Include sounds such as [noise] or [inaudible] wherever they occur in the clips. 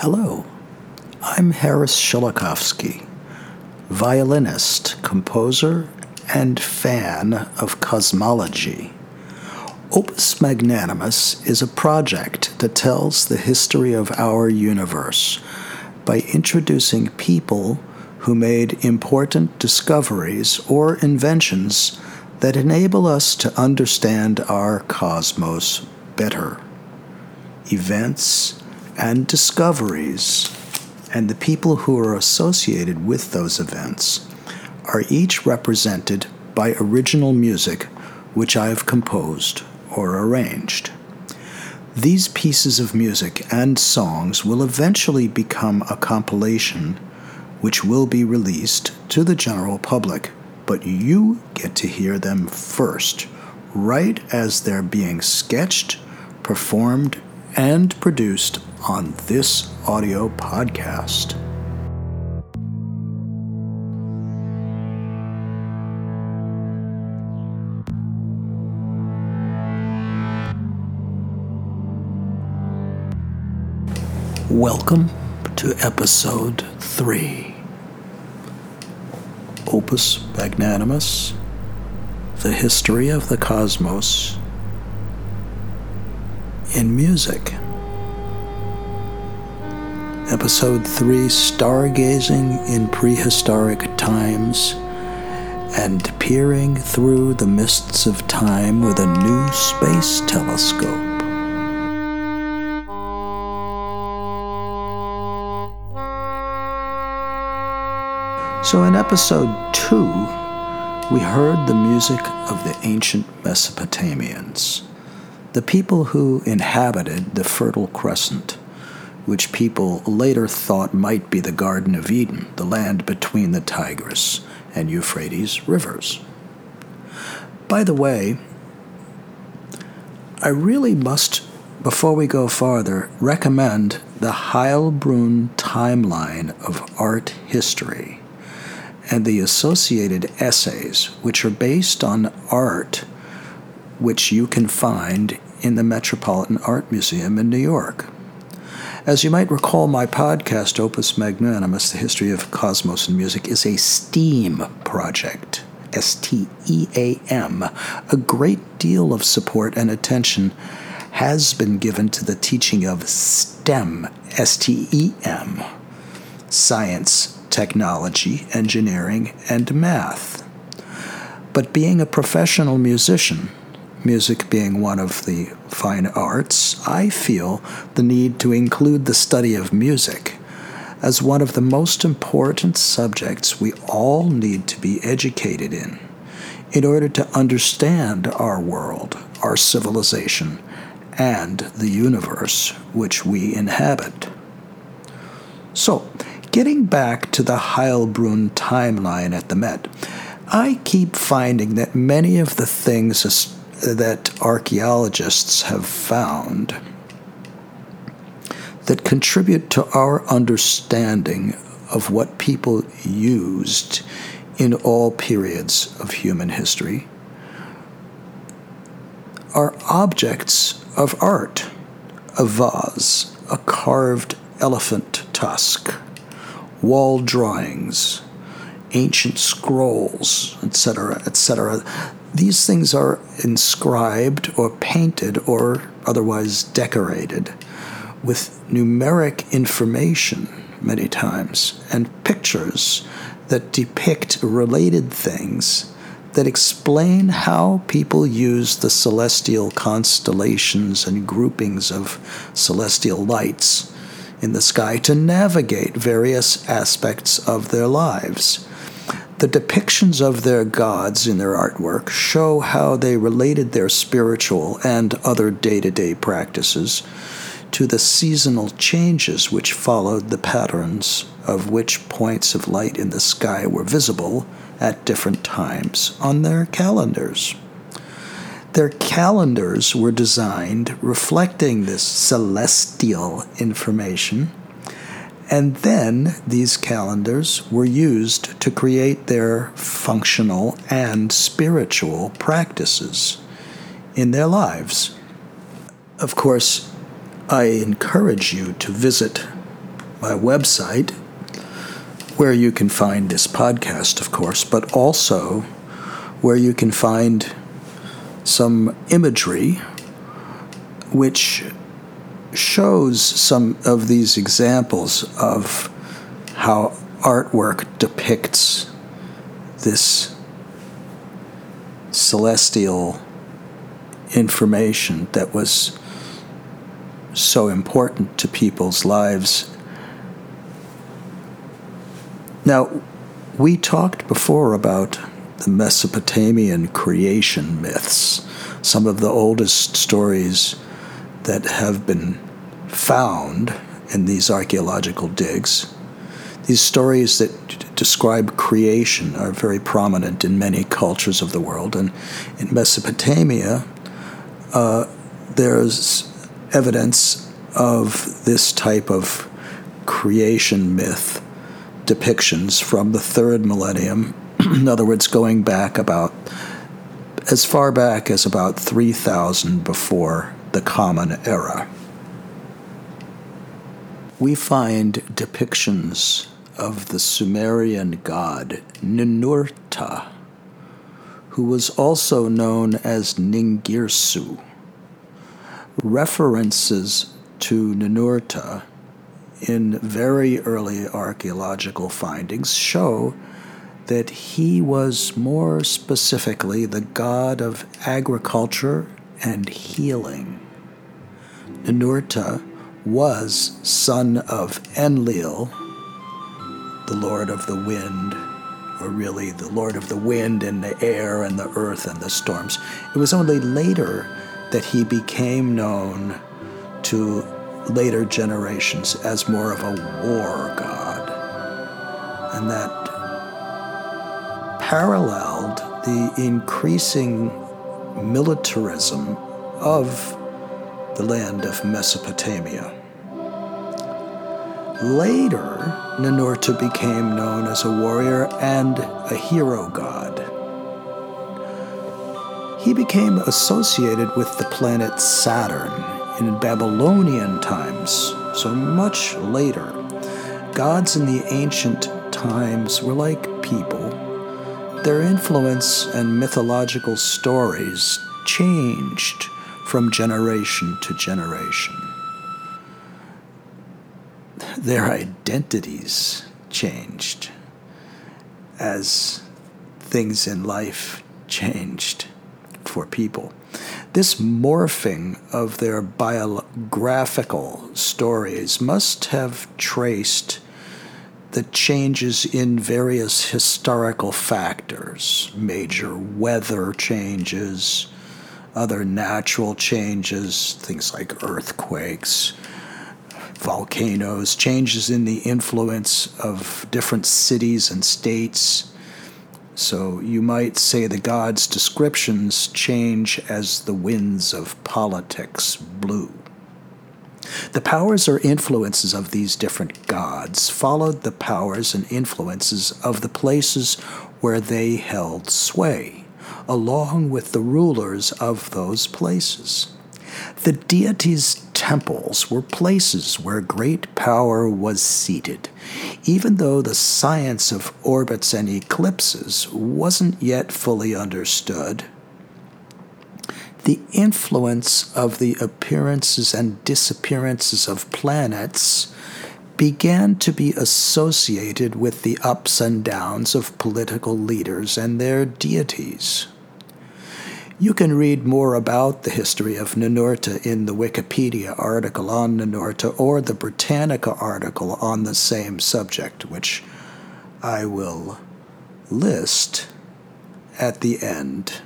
Hello, I'm Harris Shilikovsky, violinist, composer, and fan of cosmology. Opus Magnanimus is a project that tells the history of our universe by introducing people who made important discoveries or inventions that enable us to understand our cosmos better. Events and discoveries and the people who are associated with those events are each represented by original music which I have composed or arranged. These pieces of music and songs will eventually become a compilation which will be released to the general public, but you get to hear them first, right as they're being sketched, performed, and produced on this audio podcast. Welcome to episode 3 Opus Magnanimus The History of the Cosmos in Music. Episode 3 Stargazing in Prehistoric Times and Peering Through the Mists of Time with a New Space Telescope. So, in episode 2, we heard the music of the ancient Mesopotamians, the people who inhabited the Fertile Crescent, which people later thought might be the Garden of Eden, the land between the Tigris and Euphrates rivers. By the way, I really must, before we go farther, recommend the Heilbrunn timeline of art history and the associated essays, which are based on art which you can find in the Metropolitan Art Museum in New York. As you might recall, my podcast, Opus Magnanimus The History of Cosmos and Music, is a STEAM project. S T E A M. A great deal of support and attention has been given to the teaching of STEM, S T E M, science, technology, engineering, and math. But being a professional musician, music being one of the fine arts, I feel the need to include the study of music as one of the most important subjects we all need to be educated in in order to understand our world, our civilization, and the universe which we inhabit. So, Getting back to the Heilbrunn timeline at the Met, I keep finding that many of the things that archaeologists have found that contribute to our understanding of what people used in all periods of human history are objects of art a vase, a carved elephant tusk, wall drawings, ancient scrolls, etc., etc. These things are inscribed or painted or otherwise decorated with numeric information many times and pictures that depict related things that explain how people use the celestial constellations and groupings of celestial lights in the sky to navigate various aspects of their lives. The depictions of their gods in their artwork show how they related their spiritual and other day to day practices to the seasonal changes which followed the patterns of which points of light in the sky were visible at different times on their calendars. Their calendars were designed reflecting this celestial information, and then these calendars were used to create their functional and spiritual practices in their lives. Of course, I encourage you to visit my website, where you can find this podcast, of course, but also where you can find some imagery which shows some of these examples of how artwork depicts this celestial information that was so important to people's lives. Now, we talked before about the Mesopotamian creation myths, some of the oldest stories that have been found in these archaeological digs. These stories that describe creation are very prominent in many cultures of the world. And in Mesopotamia, uh, there's evidence of this type of creation myth depictions from the third millennium. [clears throat] in other words, going back about as far back as about 3000 before the Common Era. We find depictions of the Sumerian god Ninurta, who was also known as Ningirsu. References to Ninurta in very early archaeological findings show that he was more specifically the god of agriculture and healing. Ninurta was son of Enlil, the Lord of the Wind, or really the Lord of the Wind and the air and the earth and the storms. It was only later that he became known to later generations as more of a war god. And that paralleled the increasing militarism of the land of Mesopotamia. Later, Ninurta became known as a warrior and a hero god. He became associated with the planet Saturn in Babylonian times, so much later. Gods in the ancient times were like people. Their influence and mythological stories changed from generation to generation their identities changed as things in life changed for people. This morphing of their biographical stories must have traced the changes in various historical factors, major weather changes, other natural changes, things like earthquakes, volcanoes, changes in the influence of different cities and states. So you might say the gods' descriptions change as the winds of politics blew. The powers or influences of these different gods followed the powers and influences of the places where they held sway, along with the rulers of those places. The deities' temples were places where great power was seated, even though the science of orbits and eclipses wasn't yet fully understood. The influence of the appearances and disappearances of planets began to be associated with the ups and downs of political leaders and their deities. You can read more about the history of Ninurta in the Wikipedia article on Ninurta or the Britannica article on the same subject, which I will list at the end,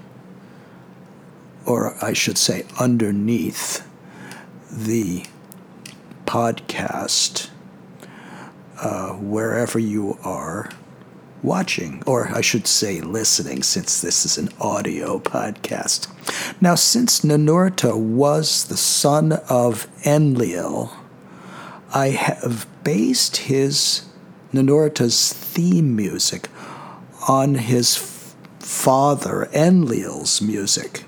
or I should say, underneath the podcast, uh, wherever you are watching, or I should say listening, since this is an audio podcast. Now, since Ninurta was the son of Enlil, I have based his Ninurta's theme music on his father Enlil's music.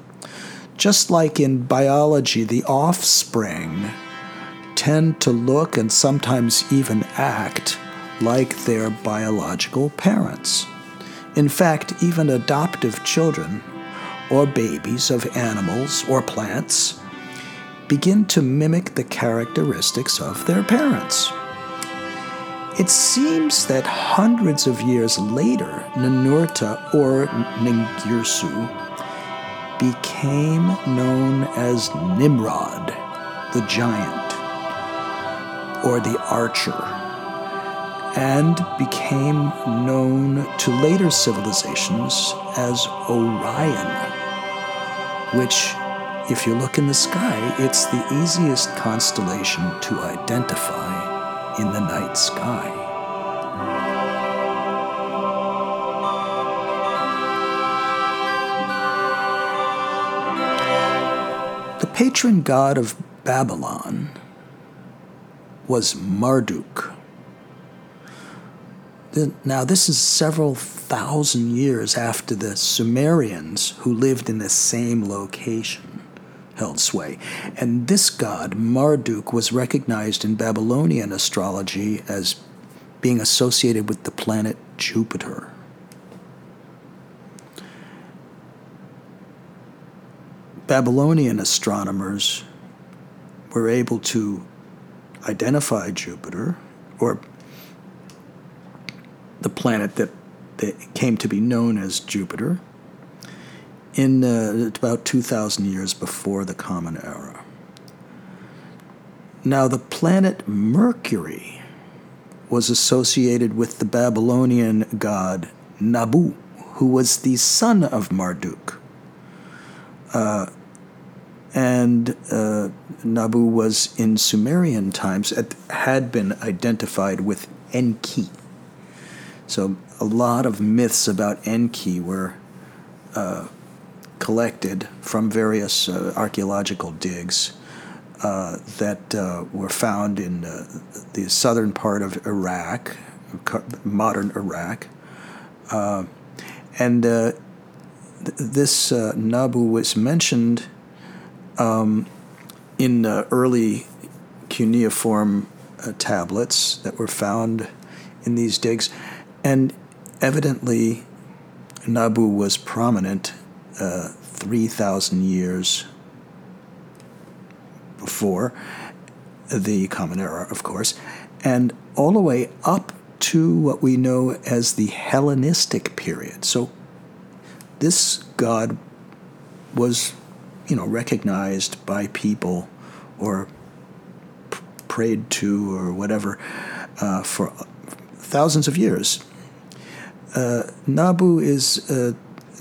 Just like in biology, the offspring tend to look and sometimes even act like their biological parents. In fact, even adoptive children or babies of animals or plants begin to mimic the characteristics of their parents. It seems that hundreds of years later, Ninurta or Ningirsu became known as Nimrod, the giant, or the archer, and became known to later civilizations as Orion, which, if you look in the sky, it's the easiest constellation to identify in the night sky. The patron god of Babylon was Marduk. Now, this is several thousand years after the Sumerians who lived in the same location held sway. And this god, Marduk, was recognized in Babylonian astrology as being associated with the planet Jupiter. Babylonian astronomers were able to identify Jupiter, or the planet that, that came to be known as Jupiter, in uh, about 2,000 years before the Common Era. Now, the planet Mercury was associated with the Babylonian god Nabu, who was the son of Marduk. Uh, and uh, Nabu was in Sumerian times, had been identified with Enki. So a lot of myths about Enki were uh, collected from various uh, archaeological digs uh, that uh, were found in uh, the southern part of Iraq, modern Iraq. Uh, and th- this Nabu was mentioned um, in early cuneiform tablets that were found in these digs. And evidently, Nabu was prominent uh, 3,000 years before the Common Era, of course, and all the way up to what we know as the Hellenistic period. So this god was, you know, recognized by people or prayed to or whatever uh, for thousands of years. Uh, Nabu is uh,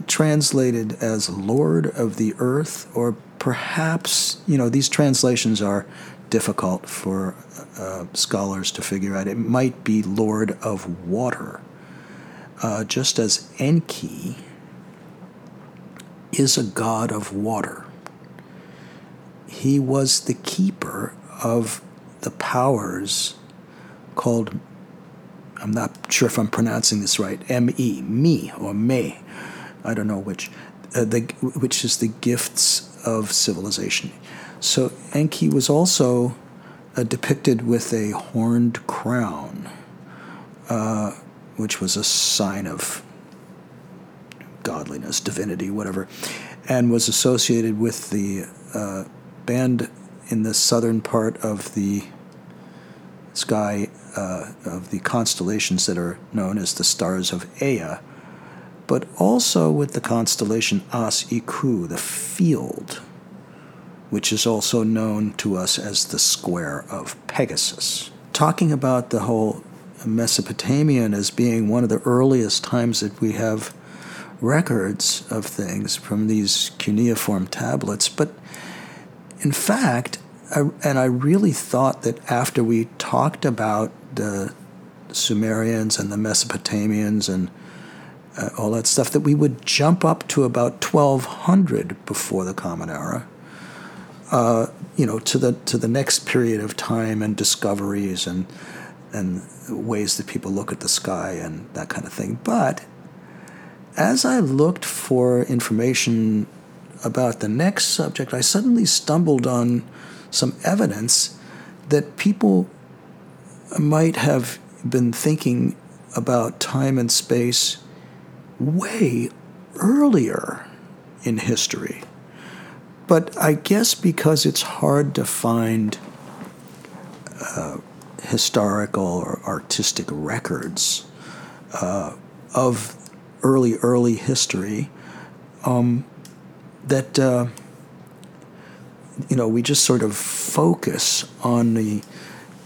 translated as Lord of the Earth, or perhaps, you know, these translations are difficult for uh, scholars to figure out. It might be Lord of Water, uh, just as Enki is a god of water. He was the keeper of the powers called, I'm not sure if I'm pronouncing this right, M E, me or me, I don't know which, uh, the, which is the gifts of civilization. So Enki was also uh, depicted with a horned crown, uh, which was a sign of godliness, divinity, whatever, and was associated with the uh, band in the southern part of the sky uh, of the constellations that are known as the stars of Ea but also with the constellation As Iku, the field, which is also known to us as the square of Pegasus. Talking about the whole Mesopotamian as being one of the earliest times that we have records of things from these cuneiform tablets, but in fact, I, and I really thought that after we talked about the Sumerians and the Mesopotamians and uh, all that stuff, that we would jump up to about 1200 before the Common Era. Uh, you know, to the to the next period of time and discoveries and and ways that people look at the sky and that kind of thing. But as I looked for information about the next subject, I suddenly stumbled on some evidence that people might have been thinking about time and space way earlier in history. But I guess because it's hard to find uh, historical or artistic records uh, of early, early history, um, that uh, you know we just sort of focus on the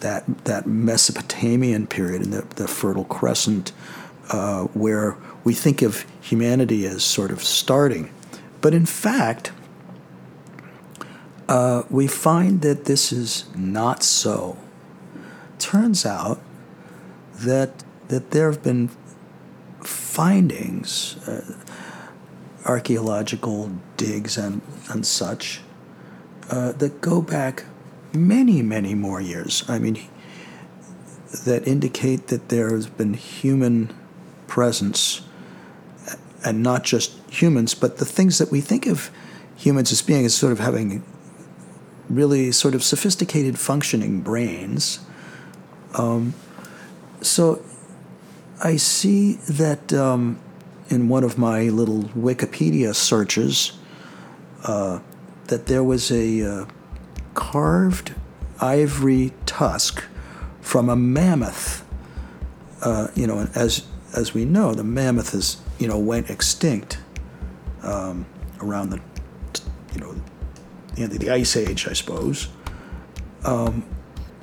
that that Mesopotamian period and the, the Fertile Crescent, uh, where we think of humanity as sort of starting, but in fact, uh, we find that this is not so. Turns out that that there have been findings, uh, archaeological digs and and such, uh, that go back many, many more years. I mean, that indicate that there has been human presence, and not just humans, but the things that we think of humans as being as sort of having really sort of sophisticated functioning brains. Um, so I see that um, in one of my little Wikipedia searches uh, that there was a uh, carved ivory tusk from a mammoth. Uh, you know, as as we know, the mammoth is you know went extinct um, around the you know the the ice age, I suppose, um,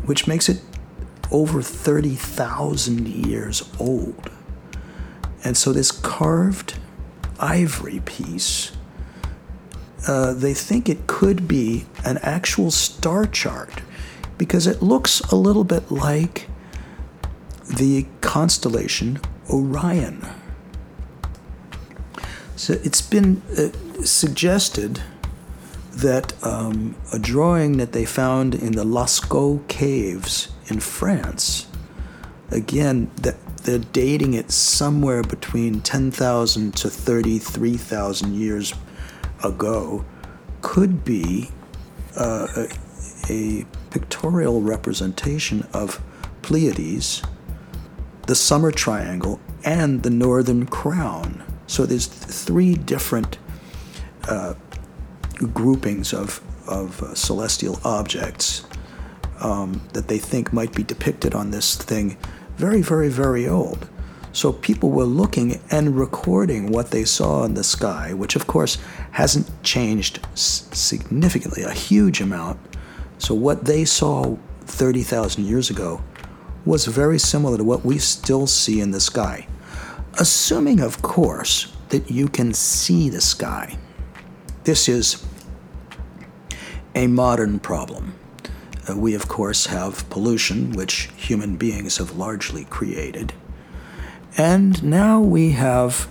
which makes it over thirty thousand years old. And so this carved ivory piece uh, they think it could be an actual star chart because it looks a little bit like the constellation Orion. So it's been uh, suggested that um, a drawing that they found in the Lascaux caves in France, again, that they're dating it somewhere between 10,000 to 33,000 years ago could be uh, a, pictorial representation of Pleiades, the Summer Triangle, and the Northern Crown. So there's three different uh, groupings of, of uh, celestial objects um, that they think might be depicted on this thing, very, very, very old. So people were looking and recording what they saw in the sky, which of course hasn't changed significantly, a huge amount. So what they saw 30,000 years ago was very similar to what we still see in the sky. Assuming, of course, that you can see the sky. This is a modern problem. Uh, we, of course, have pollution, which human beings have largely created. And now we have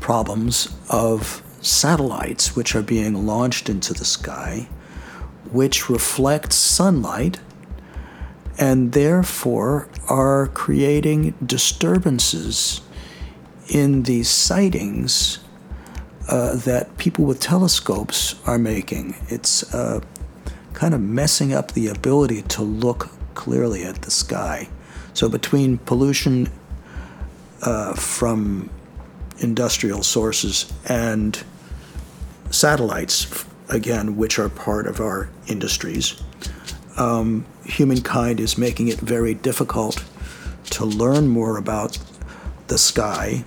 problems of satellites which are being launched into the sky, which reflect sunlight and therefore are creating disturbances in the sightings uh, that people with telescopes are making. It's uh, kind of messing up the ability to look clearly at the sky. So, between pollution uh, from industrial sources and satellites, again, which are part of our industries. Um, humankind is making it very difficult to learn more about the sky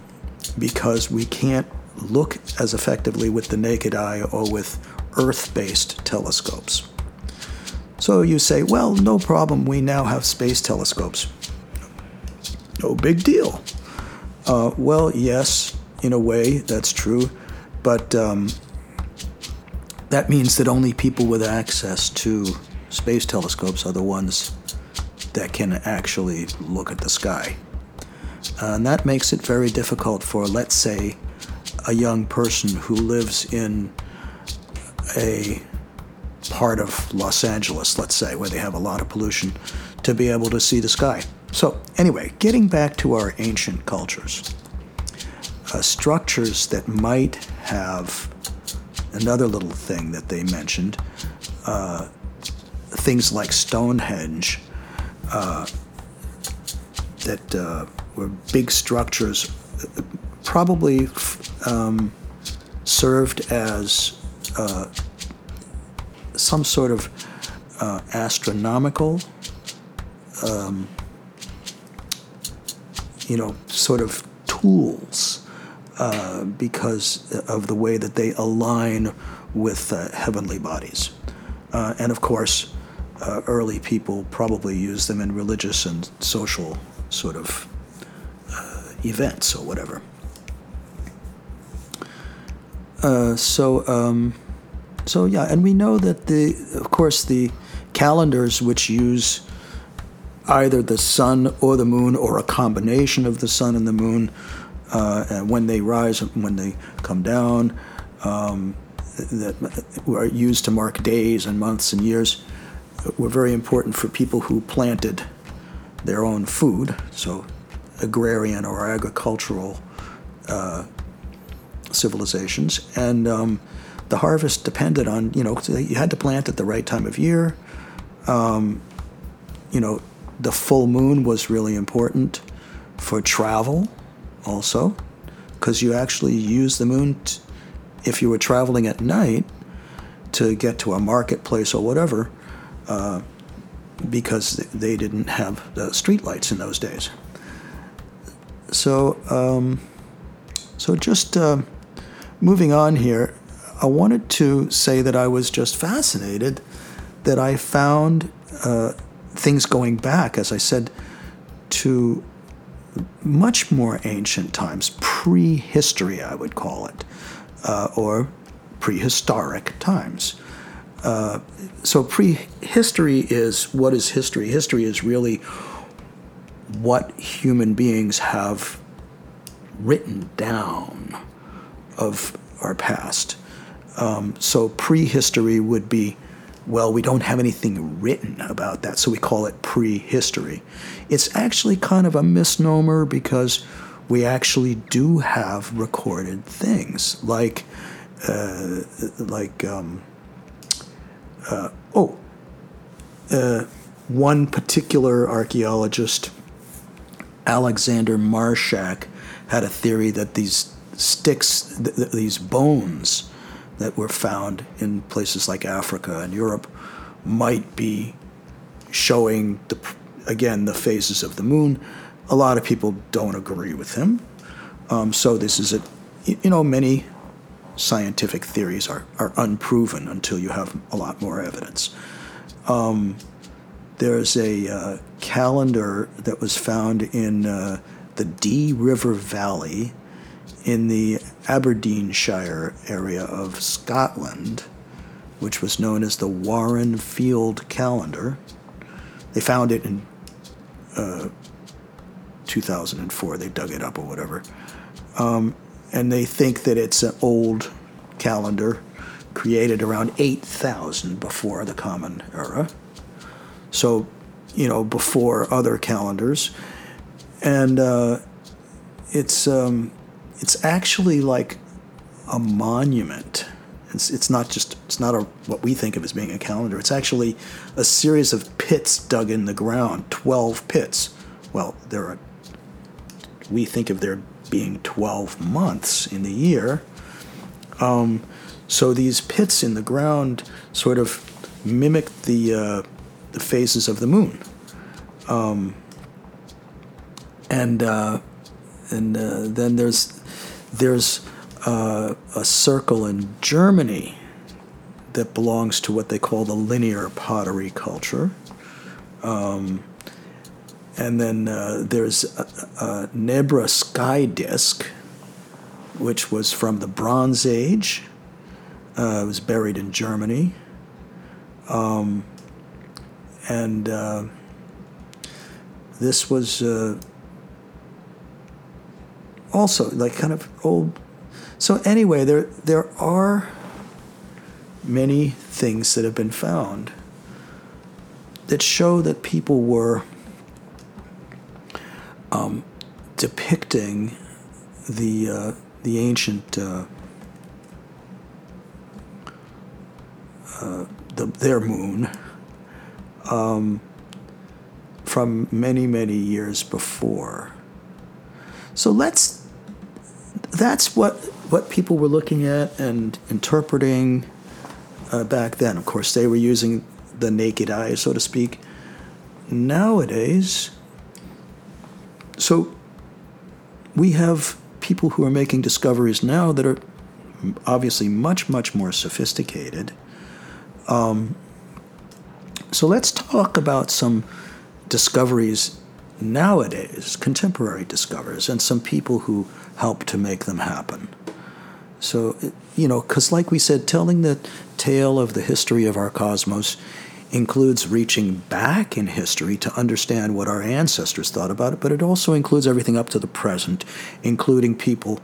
because we can't look as effectively with the naked eye or with Earth based telescopes. So you say, well, no problem, we now have space telescopes. No big deal. Uh, well, yes, in a way, that's true, but um, that means that only people with access to space telescopes are the ones that can actually look at the sky. Uh, and that makes it very difficult for, let's say, a young person who lives in a part of Los Angeles, let's say, where they have a lot of pollution, to be able to see the sky. So, anyway, getting back to our ancient cultures, uh, structures that might have another little thing that they mentioned uh, things like Stonehenge, uh, that uh, were big structures, probably um, served as uh, some sort of uh, astronomical, um, you know, sort of tools uh, because of the way that they align with uh, heavenly bodies. Uh, and of course, uh, early people probably used them in religious and social sort of uh, events or whatever. Uh, so, um, so yeah, and we know that the, of course, the calendars which use either the sun or the moon or a combination of the sun and the moon uh, and when they rise and when they come down um, that were used to mark days and months and years were very important for people who planted their own food, so agrarian or agricultural uh, civilizations. And um, the harvest depended on, you know, you had to plant at the right time of year. Um, you know, the full moon was really important for travel also, because you actually use the moon t- if you were traveling at night to get to a marketplace or whatever, uh, because they didn't have the streetlights in those days. So, um, so just uh, moving on here, I wanted to say that I was just fascinated that I found uh, things going back, as I said, to much more ancient times, prehistory, I would call it, uh, or prehistoric times. Uh, so, prehistory is what is history? History is really what human beings have written down of our past. Um, so, prehistory would be well, we don't have anything written about that, so we call it prehistory. It's actually kind of a misnomer because we actually do have recorded things like, uh, like, um, uh, oh, uh, one particular archaeologist, Alexander Marshack, had a theory that these sticks, th- th- these bones, that were found in places like Africa and Europe might be showing the again the phases of the moon. A lot of people don't agree with him. Um, so this is a you know many scientific theories are, are unproven until you have a lot more evidence. Um, there's a uh, calendar that was found in uh, the Dee River Valley in the Aberdeenshire area of Scotland, which was known as the Warren Field Calendar. They found it in uh, 2004. They dug it up or whatever. Um, and they think that it's an old calendar created around 8000 before the Common Era. So, you know, before other calendars. And uh, it's. Um, it's actually like a monument. It's, it's not just it's not a, what we think of as being a calendar. It's actually a series of pits dug in the ground, twelve pits. Well, there are. We think of there being twelve months in the year. Um, so these pits in the ground sort of mimic the uh, the phases of the moon. Um, and uh, and uh, then there's there's a circle in Germany that belongs to what they call the linear pottery culture. Um, and then uh, there's a, a Nebra sky disk, which was from the Bronze Age. Uh, it was buried in Germany. Um, and uh, this was uh, also like kind of old. So anyway, there there are many things that have been found that show that people were um, depicting the uh, the ancient uh, uh, the, their moon um, from many, many years before. So let's, that's what, what people were looking at and interpreting uh, back then. Of course, they were using the naked eye, so to speak. Nowadays, so we have people who are making discoveries now that are obviously much, much more sophisticated. Um, so let's talk about some discoveries nowadays, contemporary discoveries, and some people who help to make them happen. So, you know, because like we said, telling the tale of the history of our cosmos includes reaching back in history to understand what our ancestors thought about it, but it also includes everything up to the present, including people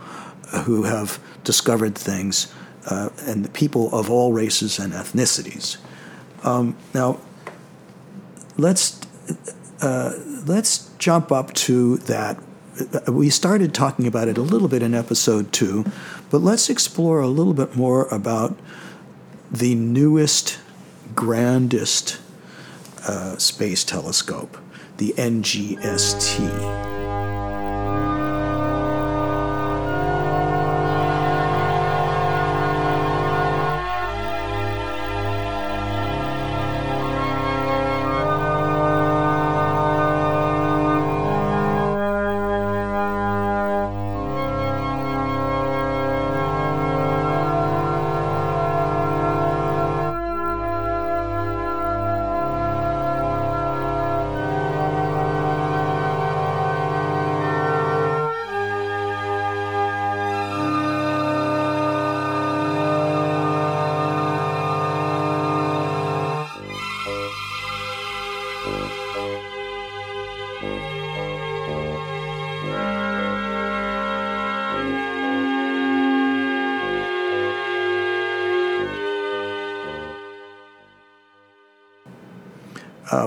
who have discovered things uh, and people of all races and ethnicities. Um, now, let's uh, let's jump up to that. We started talking about it a little bit in episode two, but let's explore a little bit more about the newest, grandest uh, space telescope, the NGST.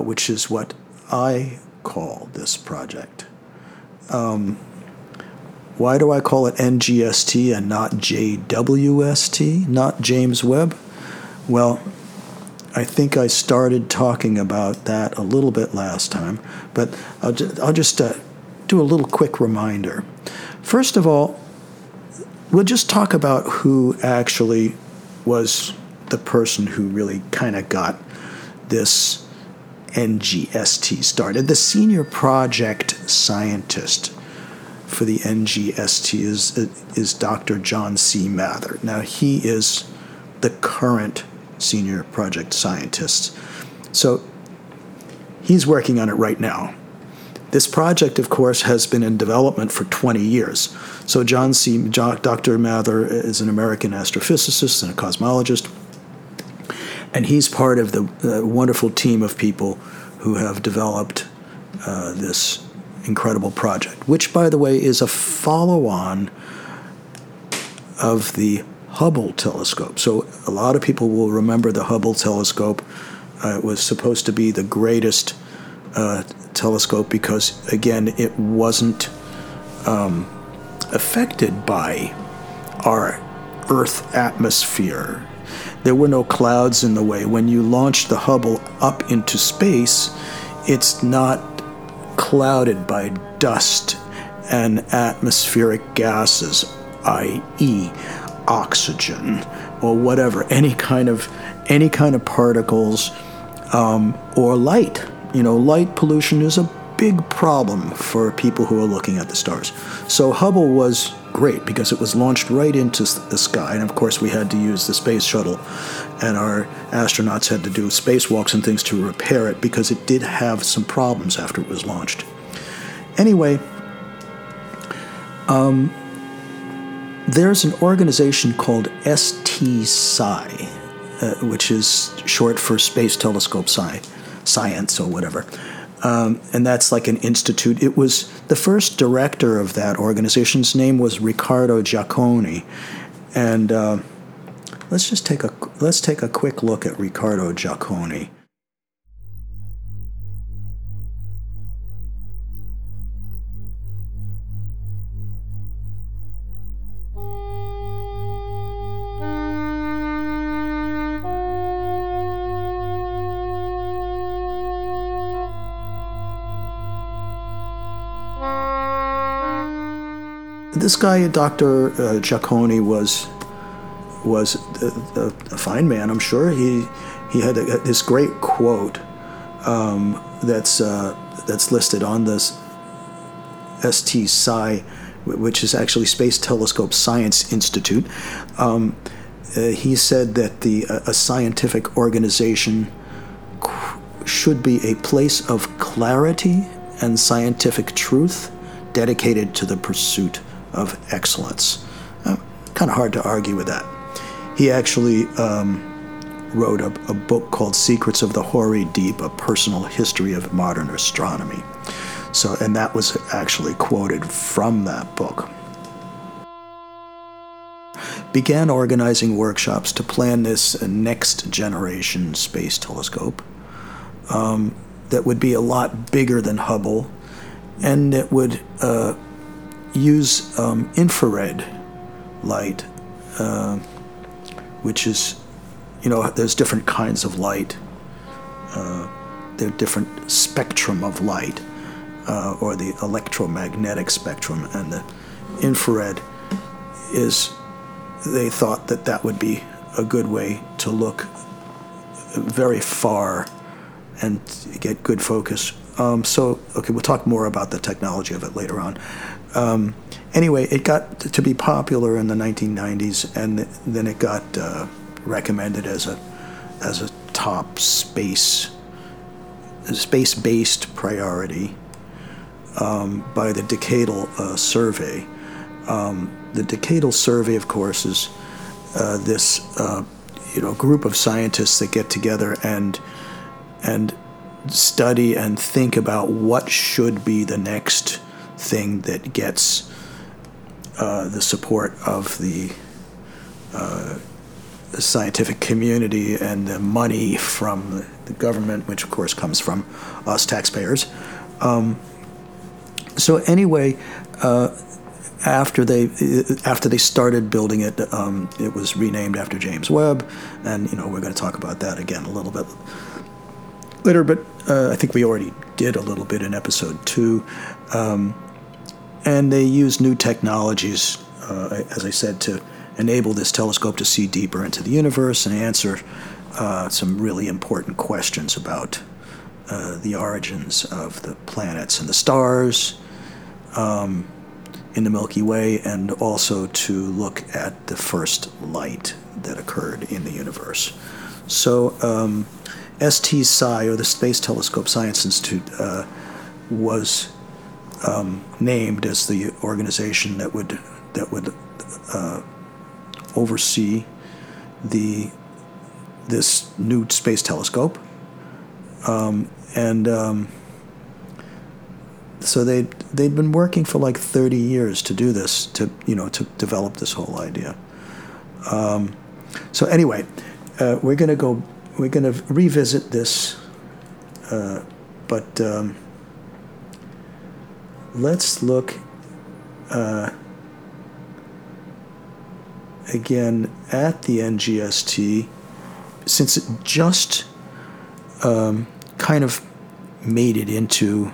Which is what I call this project. Um, why do I call it NGST and not JWST, not James Webb? Well, I think I started talking about that a little bit last time, but I'll, ju- I'll just uh, do a little quick reminder. First of all, we'll just talk about who actually was the person who really kind of got this NGST started. The senior project scientist for the NGST is, is Dr. John C. Mather. Now, he is the current senior project scientist. So he's working on it right now. This project, of course, has been in development for 20 years. So John C. Dr. Mather is an American astrophysicist and a cosmologist and he's part of the wonderful team of people who have developed uh, this incredible project, which, by the way, is a follow on of the Hubble telescope. So, a lot of people will remember the Hubble telescope. Uh, it was supposed to be the greatest uh, telescope because, again, it wasn't um, affected by our Earth atmosphere there were no clouds in the way. When you launch the Hubble up into space, it's not clouded by dust and atmospheric gases, i.e., oxygen or whatever, any kind of any kind of particles um, or light. You know, light pollution is a big problem for people who are looking at the stars. So Hubble was great because it was launched right into the sky. And of course, we had to use the space shuttle, and our astronauts had to do spacewalks and things to repair it because it did have some problems after it was launched. Anyway, um, there's an organization called STSCI, uh, which is short for Space Telescope Sci- Science or whatever. Um, and that's like an institute. It was the first director of that organization's name was Riccardo Giacconi, and uh, let's just take a let's take a quick look at Riccardo Giacconi. This guy, Dr. Uh, was was a, a, a, fine man. I'm sure he he had a, this great quote um, that's uh, that's listed on this ST Sci, which is actually Space Telescope Science Institute. Um, uh, he said that the uh, a scientific organization should be a place of clarity and scientific truth dedicated to the pursuit of excellence. Uh, kind of hard to argue with that. He actually um, wrote a, a, book called Secrets of the Hoary Deep, a personal history of modern astronomy. So, and that was actually quoted from that book. Began organizing workshops to plan this next generation space telescope um, that would be a lot bigger than Hubble and that would uh, use um, infrared light, uh, which is, you know, there's different kinds of light. Uh, different spectrum of light, uh, or the electromagnetic spectrum, and the infrared is. They thought that that would be a good way to look very far and get good focus. Um, so, okay, we'll talk more about the technology of it later on. Um, anyway, it got to be popular in the 1990s, and then it got uh, recommended as a as a top space space based priority um, by the Decadal uh, Survey. Um, the Decadal Survey, of course, is uh, this uh, you know group of scientists that get together and and study and think about what should be the next thing that gets uh, the support of the, uh, scientific community and the money from the government, which of course comes from us taxpayers. Um, so anyway, uh, after they after they started building it, um, it was renamed after James Webb, and you know we're going to talk about that again a little bit later. But uh, I think we already did a little bit in episode two. Um, and they use new technologies, uh, as I said, to enable this telescope to see deeper into the universe and answer uh, some really important questions about uh, the origins of the planets and the stars um, in the Milky Way, and also to look at the first light that occurred in the universe. So, um, ST SCI, or the Space Telescope Science Institute, uh, was um, named as the organization that would that would uh, oversee the this new space telescope, um, and um, so they they'd been working for like thirty years to do this to you know to develop this whole idea. Um, so anyway, uh, we're gonna go we're gonna revisit this, uh, but. Let's look uh, again at the NGST since it just um, kind of made it into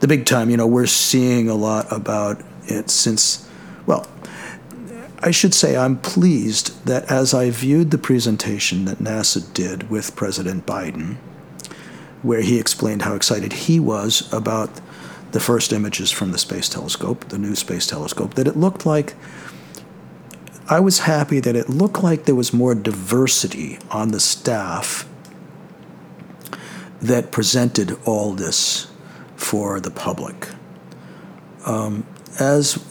the big time. You know, we're seeing a lot about it since, well, I should say I'm pleased that as I viewed the presentation that NASA did with President Biden, where he explained how excited he was about the first images from the space telescope, the new space telescope, that it looked like I was happy that it looked like there was more diversity on the staff that presented all this for the public. Um, as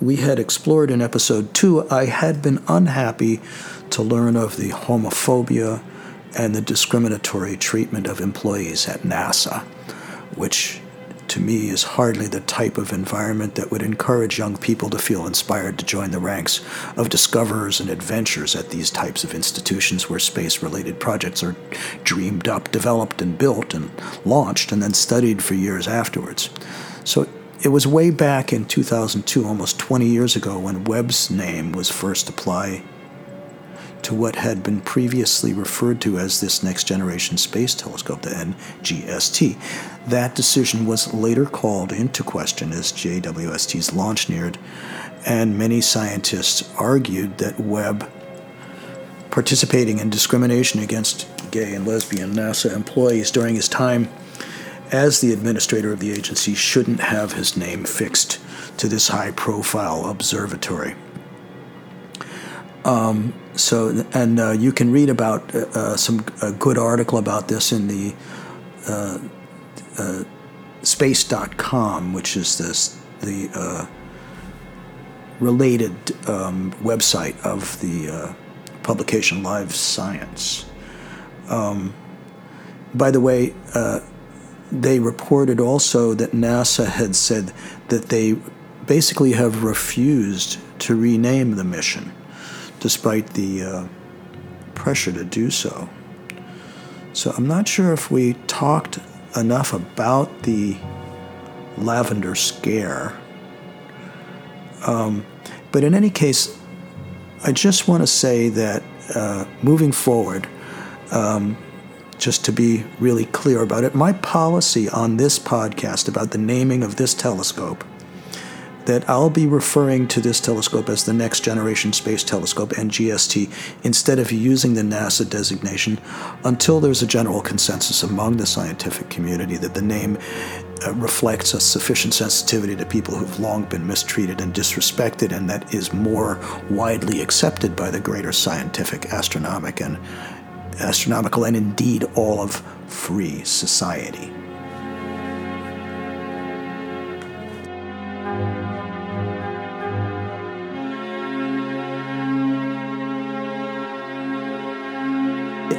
we had explored in episode two, I had been unhappy to learn of the homophobia and the discriminatory treatment of employees at NASA, which to me, is hardly the type of environment that would encourage young people to feel inspired to join the ranks of discoverers and adventurers at these types of institutions where space related projects are dreamed up, developed, and built and launched and then studied for years afterwards. So it was way back in 2002, almost 20 years ago, when Webb's name was first applied to what had been previously referred to as this Next Generation Space Telescope, the NGST. That decision was later called into question as JWST's launch neared, and many scientists argued that Webb participating in discrimination against gay and lesbian NASA employees during his time as the administrator of the agency shouldn't have his name fixed to this high profile observatory. Um, so, and uh, you can read about uh, uh some a good article about this in the uh, uh space.com, which is this the uh, related um, website of the publication Live Science. Um, by the way, they reported also that NASA had said that they basically have refused to rename the mission, despite the uh, pressure to do so. So I'm not sure if we talked enough about the lavender scare. Um, but in any case, I just want to say that uh, moving forward, um, just to be really clear about it, my policy on this podcast about the naming of this telescope, that I'll be referring to this telescope as the Next Generation Space Telescope, NGST, instead of using the NASA designation until there's a general consensus among the scientific community that the name uh, reflects a sufficient sensitivity to people who've long been mistreated and disrespected, and that is more widely accepted by the greater scientific, astronomic, and astronomical, and indeed all of free society.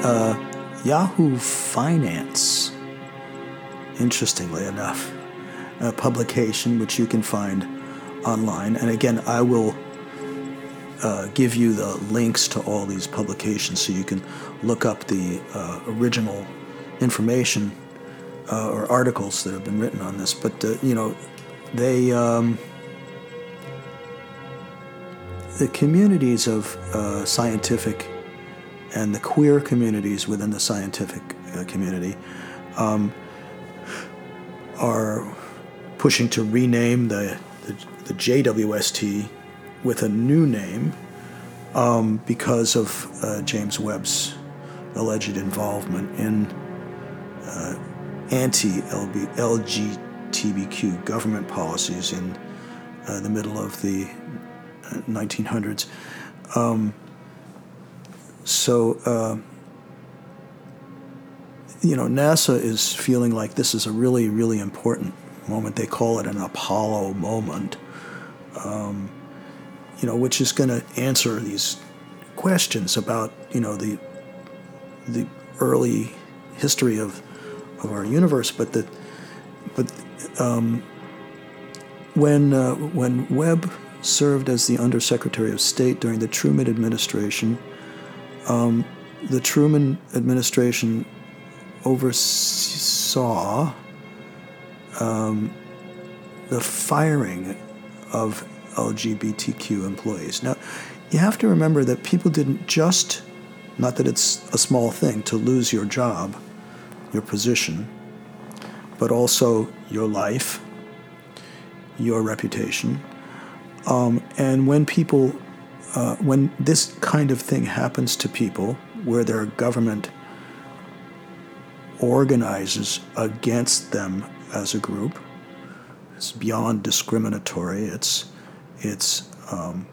Uh, Yahoo Finance, interestingly enough, a publication which you can find online. And again, I will uh, give you the links to all these publications so you can look up the uh, original information uh, or articles that have been written on this. But uh, you know, they um, the communities of uh, scientific and the queer communities within the scientific uh, community um, are pushing to rename the, the, the JWST with a new name um, because of uh, James Webb's alleged involvement in uh, anti LGBTQ government policies in uh, the middle of the 1900s. Uh, um, so, uh, you know, NASA is feeling like this is a really, really important moment. They call it an Apollo moment. Um, you know, which is going to answer these questions about, you know, the the early history of of our universe. But the but um, when uh, when Webb served as the Undersecretary of State during the Truman administration, um, the Truman administration oversaw um, the firing of LGBTQ employees. Now, you have to remember that people didn't just, not that it's a small thing to lose your job, your position, but also your life, your reputation. Um, and when people, uh, when this kind of thing happens to people, where their government organizes against them as a group, it's beyond discriminatory. It's it's um,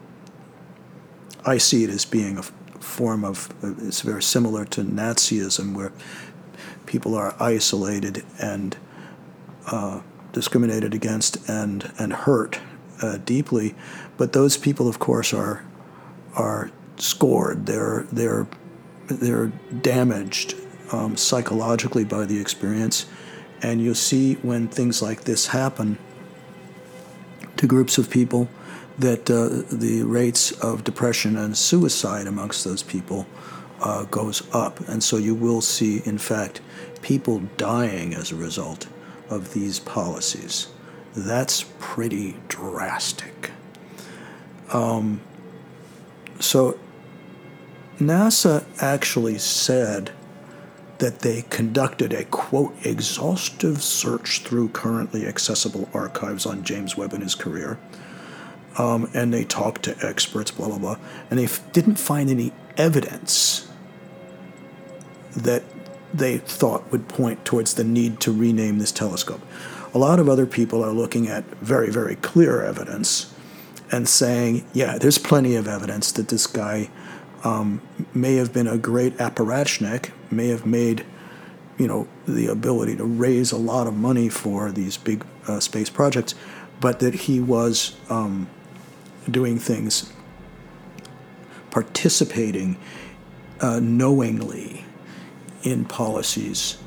I see it as being a form of it's very similar to Nazism, where people are isolated and uh, discriminated against and and hurt uh, deeply. But those people, of course, are are scored. They're they're they're damaged um, psychologically by the experience, and you'll see when things like this happen to groups of people that uh, the rates of depression and suicide amongst those people uh, goes up. And so you will see, in fact, people dying as a result of these policies. That's pretty drastic. Um, so NASA actually said that they conducted a quote exhaustive search through currently accessible archives on James Webb and his career. Um, and they talked to experts, blah, blah, blah. And they f- didn't find any evidence that they thought would point towards the need to rename this telescope. A lot of other people are looking at very, very clear evidence and saying, yeah, there's plenty of evidence that this guy um, may have been a great apparatchik, may have made, you know, the ability to raise a lot of money for these big uh, space projects, but that he was um, doing things, participating uh, knowingly in policies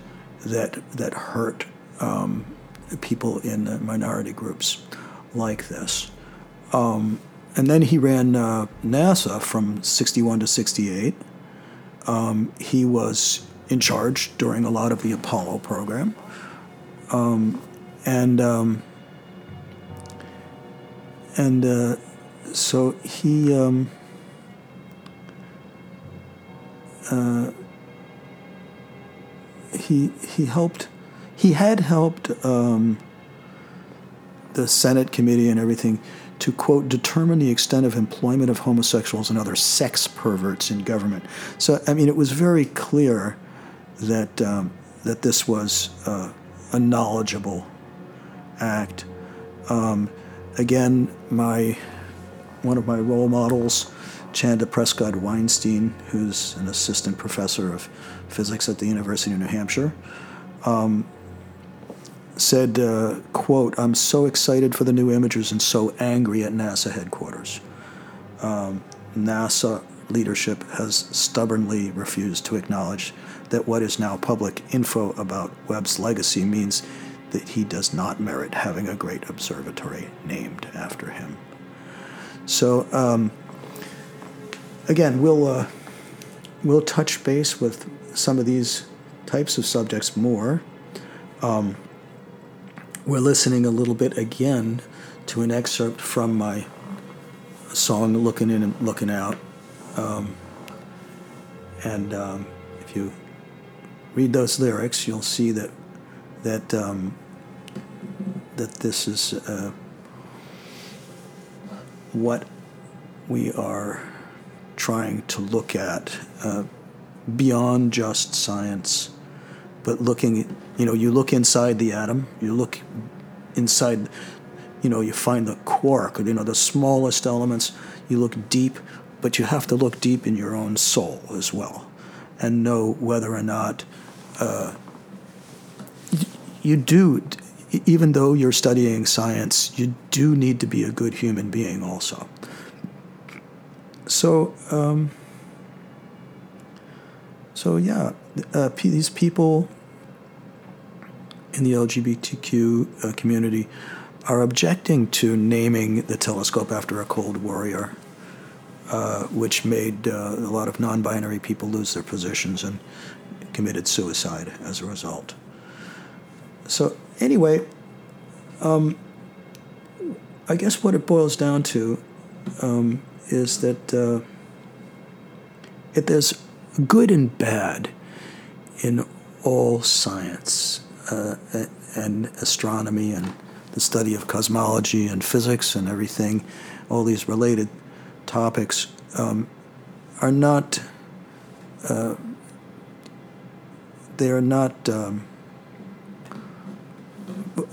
that that hurt um, people in minority groups like this. Um, and then he ran uh, NASA from 61 to 68. Um, he was in charge during a lot of the Apollo program. Um, and um, and uh, so he um, uh, he he helped he had helped um, the Senate committee and everything to quote determine the extent of employment of homosexuals and other sex perverts in government. So I mean, it was very clear that um, that this was uh, a knowledgeable act. Um, again, my one of my role models, Chanda Prescod-Weinstein, who's an assistant professor of physics at the University of New Hampshire. Um, said, uh, quote, I'm so excited for the new images and so angry at NASA headquarters. Um, NASA leadership has stubbornly refused to acknowledge that what is now public info about Webb's legacy means that he does not merit having a great observatory named after him. So, um, again, we'll, uh, we'll touch base with some of these types of subjects more. Um, we're listening a little bit again to an excerpt from my song "Looking In and Looking Out," um, and um, if you read those lyrics, you'll see that that um, that this is uh, what we are trying to look at uh, beyond just science but looking, you know, you look inside the atom, you look inside, you know, you find the quark, you know, the smallest elements, you look deep, but you have to look deep in your own soul as well and know whether or not uh, you do, even though you're studying science, you do need to be a good human being also. So, um, so yeah, uh, these people in the LGBTQ uh, community are objecting to naming the telescope after a Cold Warrior, uh, which made uh, a lot of non binary people lose their positions and committed suicide as a result. So, anyway, um, I guess what it boils down to um, is that uh, if there's good and bad in all science uh, and astronomy and the study of cosmology and physics and everything, all these related topics um, are not. Uh, they are not, um,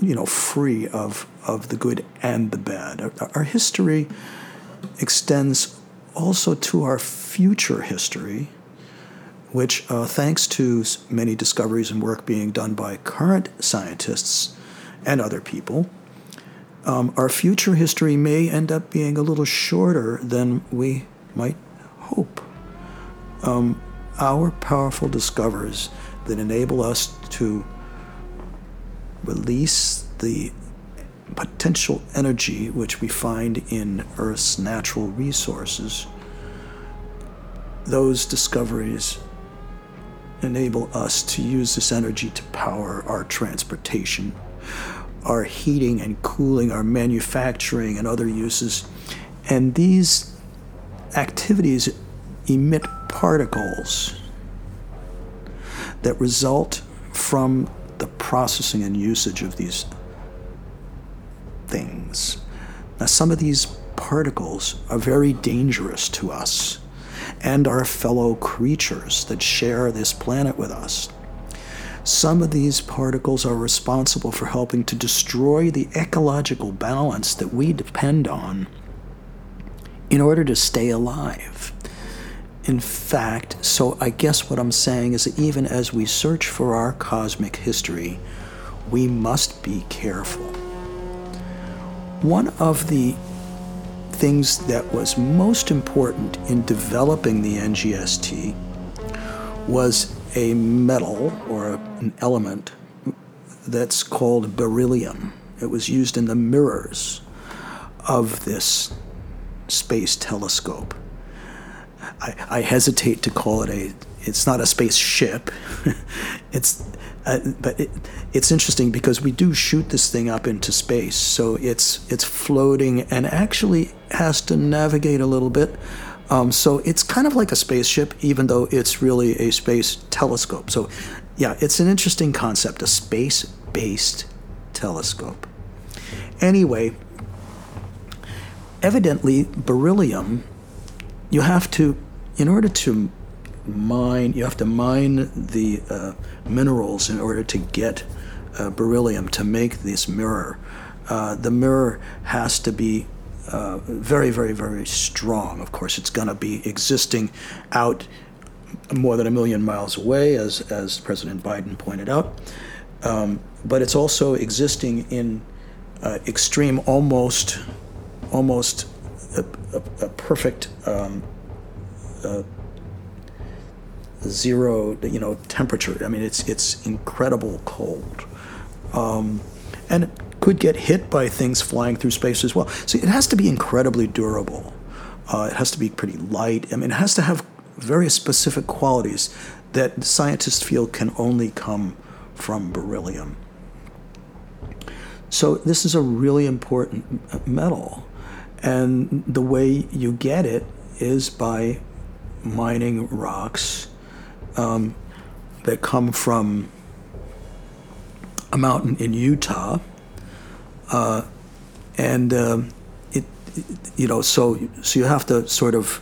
you know, free of of the good and the bad. Our, our history extends also to our future history which, uh, thanks to many discoveries and work being done by current scientists and other people, um, our future history may end up being a little shorter than we might hope. Um, our powerful discoveries that enable us to release the potential energy which we find in Earth's natural resources, those discoveries enable us to use this energy to power our transportation, our heating and cooling, our manufacturing, and other uses. And these activities emit particles that result from the processing and usage of these things. Now, some of these particles are very dangerous to us and our fellow creatures that share this planet with us. Some of these particles are responsible for helping to destroy the ecological balance that we depend on in order to stay alive. In fact, so I guess what I'm saying is that even as we search for our cosmic history, we must be careful. One of the things that was most important in developing the NGST was a metal or an element that's called beryllium. It was used in the mirrors of this space telescope. I, I hesitate to call it a. It's not a spaceship. [laughs] it's, uh, but it, it's interesting because we do shoot this thing up into space, so it's it's floating and actually has to navigate a little bit. Um, so it's kind of like a spaceship, even though it's really a space telescope. So, yeah, it's an interesting concept, a space-based telescope. Anyway, evidently beryllium you have to in order to mine you have to mine the uh, minerals in order to get uh, beryllium to make this mirror. Uh, the mirror has to be uh, very very very strong. Of course it's going to be existing out more than a million miles away as as president biden pointed out. Um, but it's also existing in uh, extreme almost almost a, a, a perfect um, uh, zero, you know, temperature. I mean, it's it's incredible cold, um, and it could get hit by things flying through space as well. So it has to be incredibly durable. Uh, it has to be pretty light. I mean, it has to have very specific qualities that scientists feel can only come from beryllium. So this is a really important metal. And the way you get it is by mining rocks um, that come from a mountain in Utah. Uh, and um, it, you know, so so you have to sort of,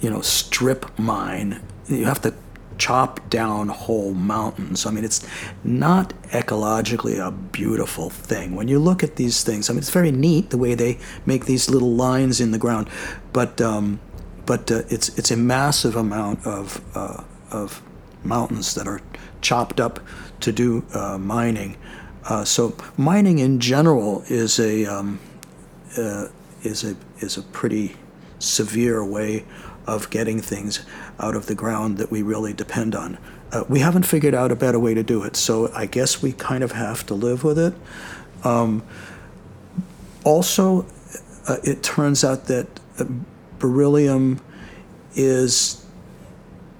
you know, strip mine. You have to chop down whole mountains. I mean, it's not ecologically a beautiful thing. When you look at these things, I mean, it's very neat the way they make these little lines in the ground, but um, but uh, it's it's a massive amount of uh, of mountains that are chopped up to do uh, mining. Uh, so mining in general is a um, uh, is a is a pretty severe way of getting things out of the ground that we really depend on. Uh, we haven't figured out a better way to do it, so I guess we kind of have to live with it. Um, also, it turns out that uh, beryllium is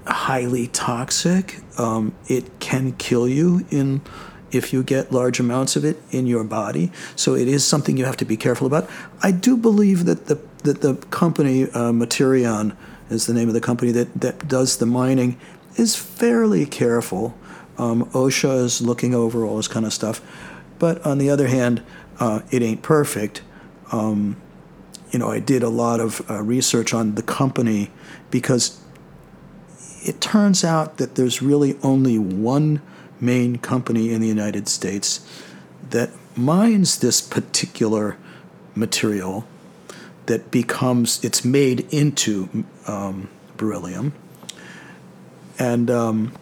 highly toxic. Um, it can kill you in if you get large amounts of it in your body. So it is something you have to be careful about. I do believe that the that the company uh, Materion is the name of the company that, that does the mining, is fairly careful. Um, OSHA is looking over all this kind of stuff. But on the other hand, uh, it ain't perfect. Um, you know, I did a lot of uh, research on the company because it turns out that there's really only one main company in the United States that mines this particular material that becomes it's made into um, beryllium, and um,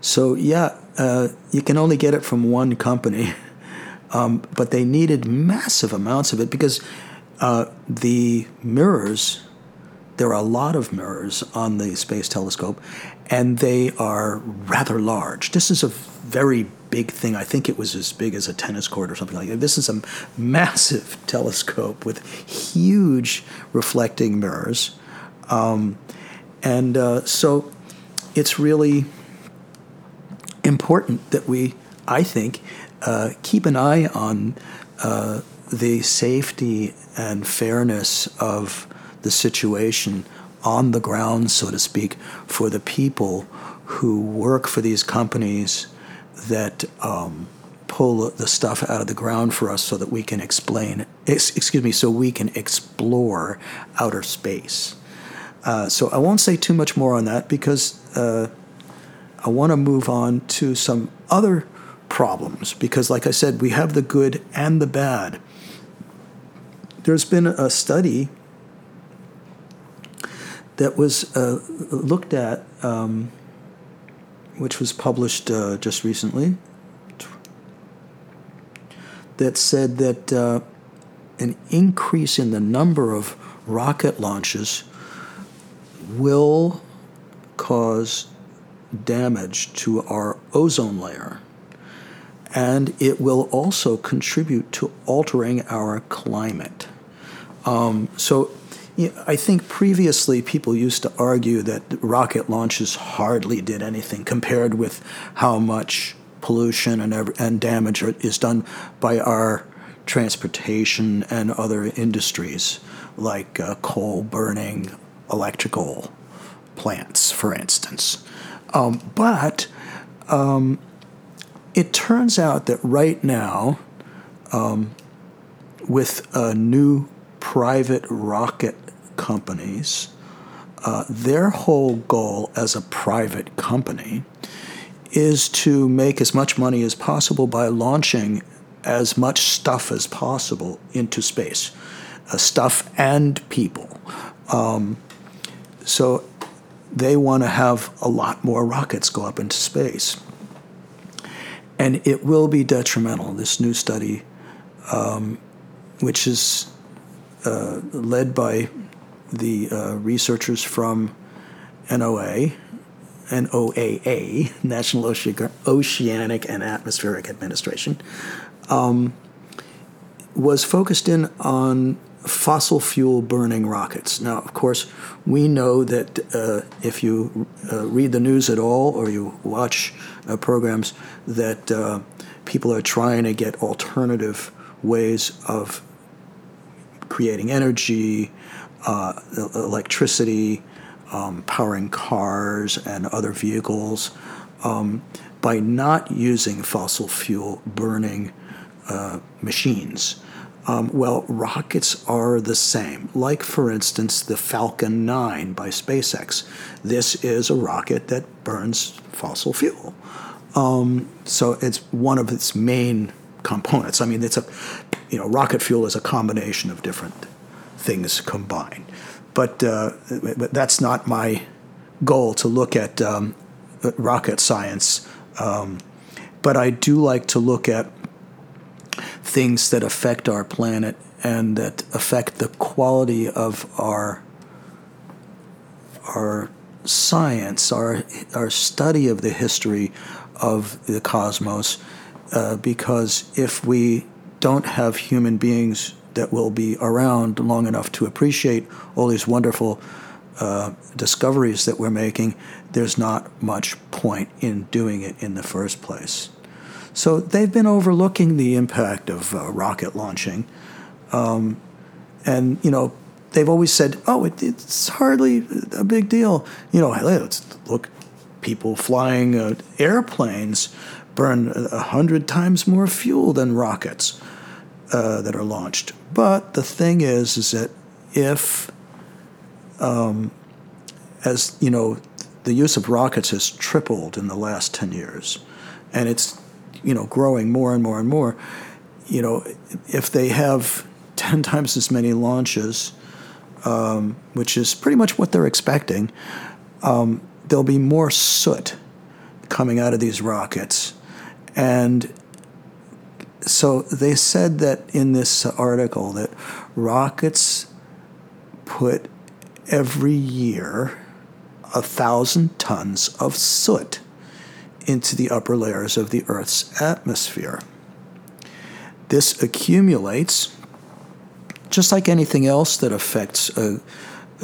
so yeah, uh, you can only get it from one company, [laughs] um, but they needed massive amounts of it because uh, the mirrors. There are a lot of mirrors on the Space Telescope, and they are rather large. This is a very big thing. I think it was as big as a tennis court or something like that. This is a massive [laughs] telescope with huge reflecting mirrors. Um, and uh, so it's really important that we, I think, uh, keep an eye on uh, the safety and fairness of the situation on the ground, so to speak, for the people who work for these companies that um, pull the stuff out of the ground for us so that we can explain, excuse me, so we can explore outer space. Uh, so I won't say too much more on that because uh, I want to move on to some other problems because, like I said, we have the good and the bad. There's been a study that was uh, looked at, um, which was published uh, just recently, that said that uh, an increase in the number of rocket launches will cause damage to our ozone layer. And it will also contribute to altering our climate. Um, so I think previously people used to argue that rocket launches hardly did anything compared with how much pollution and, and damage is done by our transportation and other industries like uh, coal burning, electrical plants, for instance. Um, but um, it turns out that right now, um, with a new private rocket companies, uh, their whole goal as a private company is to make as much money as possible by launching as much stuff as possible into space, uh, stuff and people. Um, so they want to have a lot more rockets go up into space. And it will be detrimental. This new study, um, which is uh, led by the uh, researchers from NOAA, NOAA, [laughs] National Oceanic and Atmospheric Administration, um, was focused in on fossil fuel burning rockets. Now, of course, we know that uh, if you uh, read the news at all or you watch uh, programs, that uh, people are trying to get alternative ways of creating energy, uh, electricity, um, powering cars and other vehicles um, by not using fossil fuel burning uh, machines. Um, well, rockets are the same. Like, for instance, the Falcon 9 by SpaceX. This is a rocket that burns fossil fuel. Um, so it's one of its main components. I mean, it's a, you know, rocket fuel is a combination of different things combined. But, uh, that's not my goal to look at um, rocket science. Um, but I do like to look at things that affect our planet and that affect the quality of our our science, our our study of the history of the cosmos, uh, because if we don't have human beings that will be around long enough to appreciate all these wonderful uh, discoveries that we're making, there's not much point in doing it in the first place. So they've been overlooking the impact of uh, rocket launching. Um, and, you know, they've always said, oh, it, it's hardly a big deal. You know, look, people flying uh, airplanes burn a hundred times more fuel than rockets uh, that are launched. But the thing is, is that if, um, as you know, the use of rockets has tripled in the last 10 years, and it's you know growing more and more and more you know if they have [laughs] 10 times as many launches um, which is pretty much what they're expecting um, there'll be more soot coming out of these rockets and so they said that in this article that rockets put every year a thousand tons of soot into the upper layers of the Earth's atmosphere. This accumulates, just like anything else that affects a,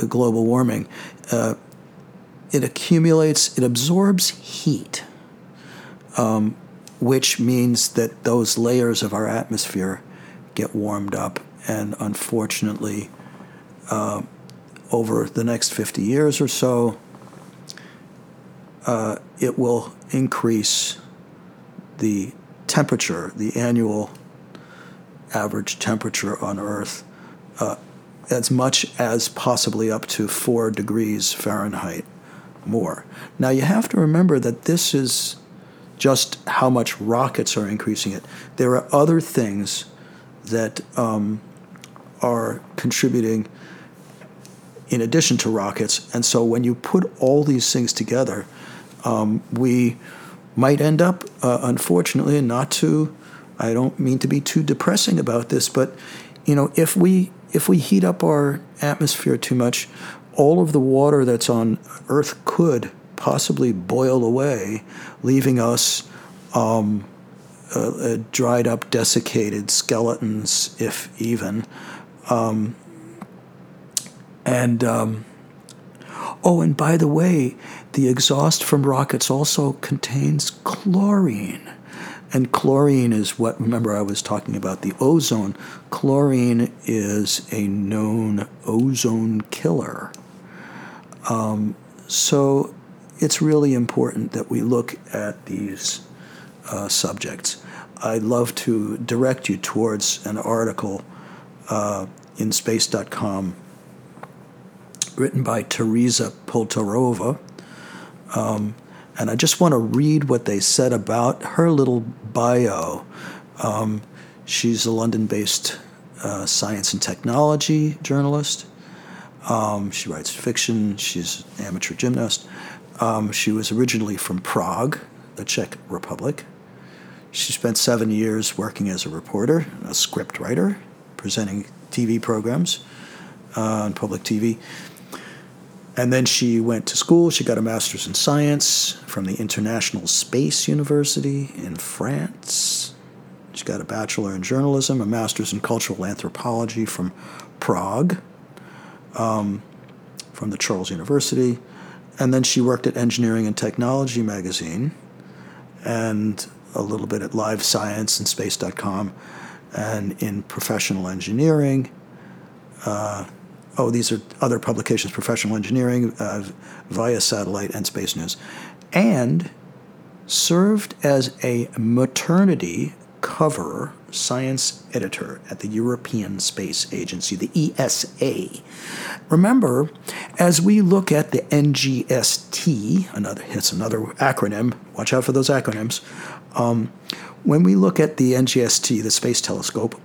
a global warming. Uh, it accumulates, it absorbs heat, um, which means that those layers of our atmosphere get warmed up, and unfortunately, uh, over the next 50 years or so, uh, it will increase the temperature, the annual average temperature on Earth, uh, as much as possibly up to 4 degrees Fahrenheit more. Now, you have to remember that this is just how much rockets are increasing it. There are other things that um, are contributing in addition to rockets. And so when you put all these things together, um, we might end up, uh, unfortunately, not to, I don't mean to be too depressing about this, but you know, if we if we heat up our atmosphere too much, all of the water that's on Earth could possibly boil away, leaving us um, uh, dried up, desiccated skeletons, if even. Um, and um, oh, and by the way, the exhaust from rockets also contains chlorine. And chlorine is what, remember, I was talking about the ozone. Chlorine is a known ozone killer. Um, so it's really important that we look at these uh, subjects. I'd love to direct you towards an article uh, in space.com written by Tereza Pultarova. Um, and I just want to read what they said about her little bio. Um, she's a London based uh, science and technology journalist. Um, she writes fiction. She's an amateur gymnast. Um, she was originally from Prague, the Czech Republic. She spent seven years working as a reporter, a script writer, presenting TV programs uh, on public TV. And then she went to school. She got a master's in science from the International Space University in France. She got a bachelor in journalism, a master's in cultural anthropology from Prague, um, from the Charles University. And then she worked at Engineering and Technology magazine and a little bit at Live Science and Space.com and in professional engineering. Uh, oh, these are other publications professional engineering uh, via satellite and space news, and served as a maternity cover science editor at the European Space Agency, the ESA. Remember, as we look at the NGST, another it's another acronym. Watch out for those acronyms. Um, when we look at the NGST, the Space Telescope,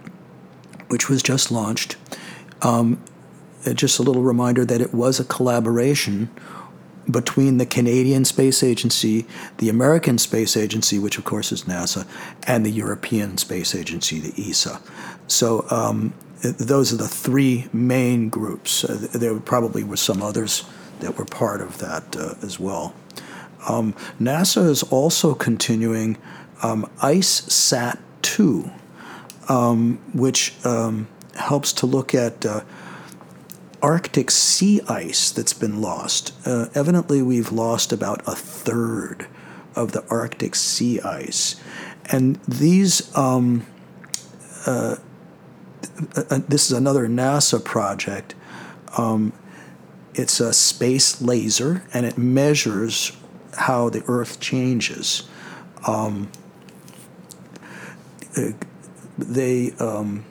which was just launched, um, just a little reminder that it was a collaboration between the Canadian Space Agency, the American Space Agency, which of course is NASA, and the European Space Agency, the ESA. So um, those are the three main groups. Uh, there probably were some others that were part of that uh, as well. Um, NASA is also continuing um, ICESat 2, um, which um, helps to look at uh, Arctic sea ice that's been lost. Uh, evidently, we've lost about a third of the Arctic sea ice. And these, um, uh, uh, uh this is another NASA project. Um, it's a space laser and it measures how the Earth changes. Um, uh, they um,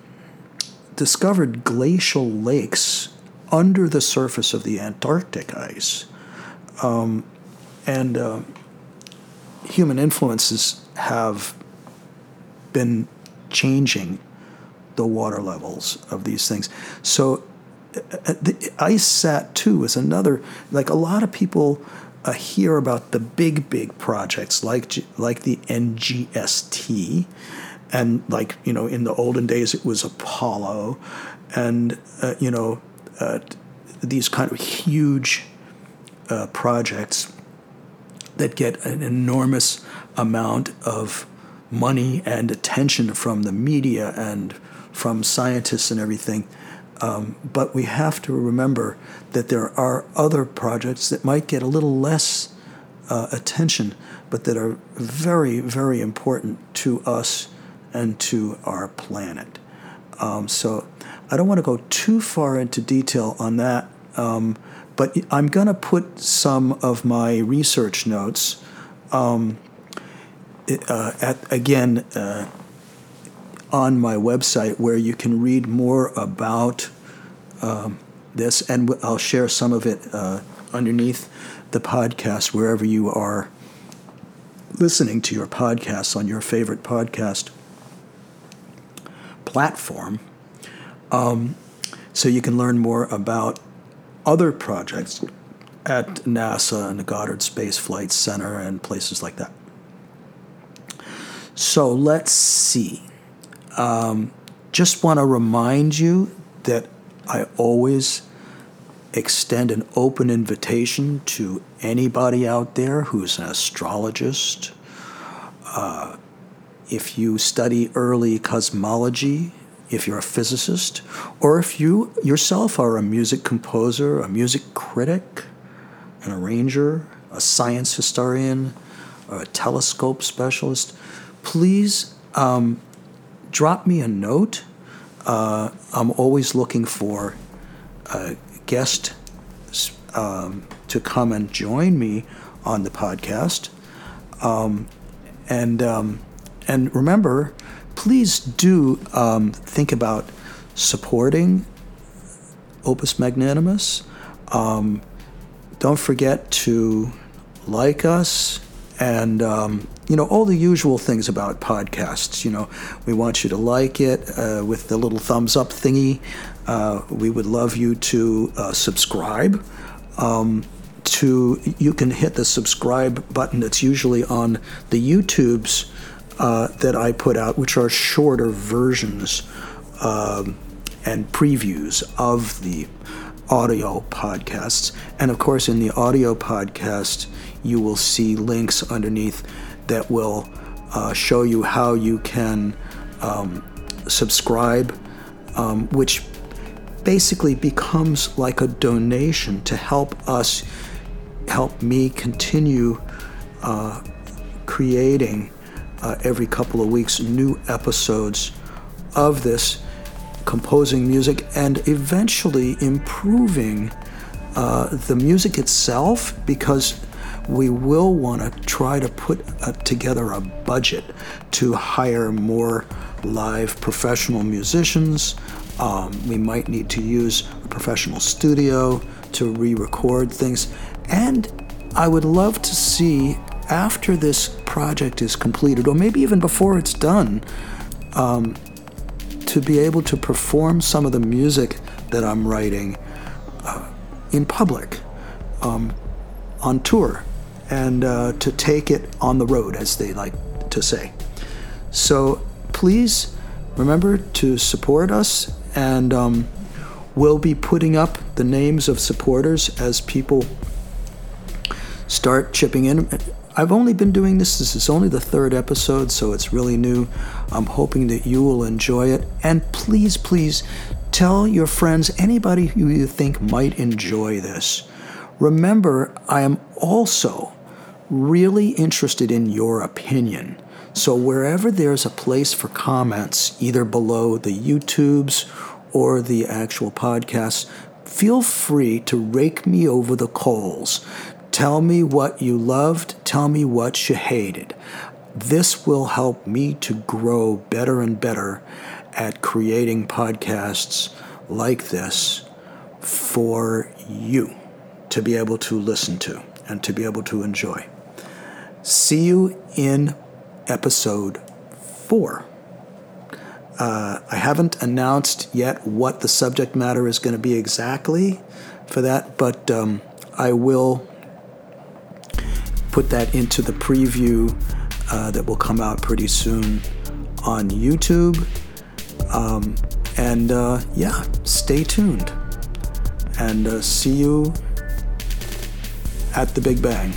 discovered glacial lakes under the surface of the Antarctic ice. Um, and uh, human influences have been changing the water levels of these things. So, uh, the ICESat 2 is another, like a lot of people uh, hear about the big, big projects like, like the NGST. And like, you know, in the olden days, it was Apollo. And, uh, you know, uh, these kind of huge uh, projects that get an enormous amount of money and attention from the media and from scientists and everything. Um, but we have to remember that there are other projects that might get a little less uh, attention, but that are very, very important to us and to our planet. Um, so I don't want to go too far into detail on that Um, but I'm going to put some of my research notes um, uh, at again uh, on my website where you can read more about um, this, and I'll share some of it uh, underneath the podcast wherever you are listening to your podcasts on your favorite podcast platform. Um, so you can learn more about other projects at NASA and the Goddard Space Flight Center and places like that. So let's see. Um, just want to remind you that I always extend an open invitation to anybody out there who's an astrologist. Uh, if you study early cosmology, if you're a physicist, or if you yourself are a music composer, a music critic, an arranger, a science historian, or a telescope specialist, please um, drop me a note. Uh, I'm always looking for a guest um, to come and join me on the podcast. Um, and um, and remember, please do um, think about supporting Opus Magnanimous. Um, don't forget to like us and um, you know all the usual things about podcasts you know. We want you to like it uh, with the little thumbs up thingy. Uh, we would love you to uh, subscribe. Um, to you can hit the subscribe button that's usually on the youtubes uh, that i put out which are shorter versions um, and previews of the audio podcasts. And of course, in the audio podcast, you will see links underneath that will uh, show you how you can um, subscribe, um, which basically becomes like a donation to help us, help me continue uh, creating uh, every couple of weeks new episodes of this composing music, and eventually improving uh, the music itself because we will want to try to put uh, together a budget to hire more live professional musicians. Um, we might need to use a professional studio to re record things. And I would love to see after this project is completed, or maybe even before it's done, um, to be able to perform some of the music that I'm writing uh, in public, um, on tour, and uh, to take it on the road, as they like to say. So please remember to support us, and um, we'll be putting up the names of supporters as people start chipping in. I've only been doing this, this is only the third episode, so it's really new. I'm hoping that you will enjoy it. And please, please tell your friends, anybody who you think might enjoy this. Remember, I am also really interested in your opinion. So, wherever there's a place for comments, either below the YouTubes or the actual podcasts, feel free to rake me over the coals. Tell me what you loved, tell me what you hated. This will help me to grow better and better at creating podcasts like this for you to be able to listen to and to be able to enjoy. See you in episode four. Uh, I haven't announced yet what the subject matter is going to be exactly for that, but um, I will put that into the preview uh, that will come out pretty soon on YouTube. Um, and uh, yeah, stay tuned. And uh, see you at the Big Bang.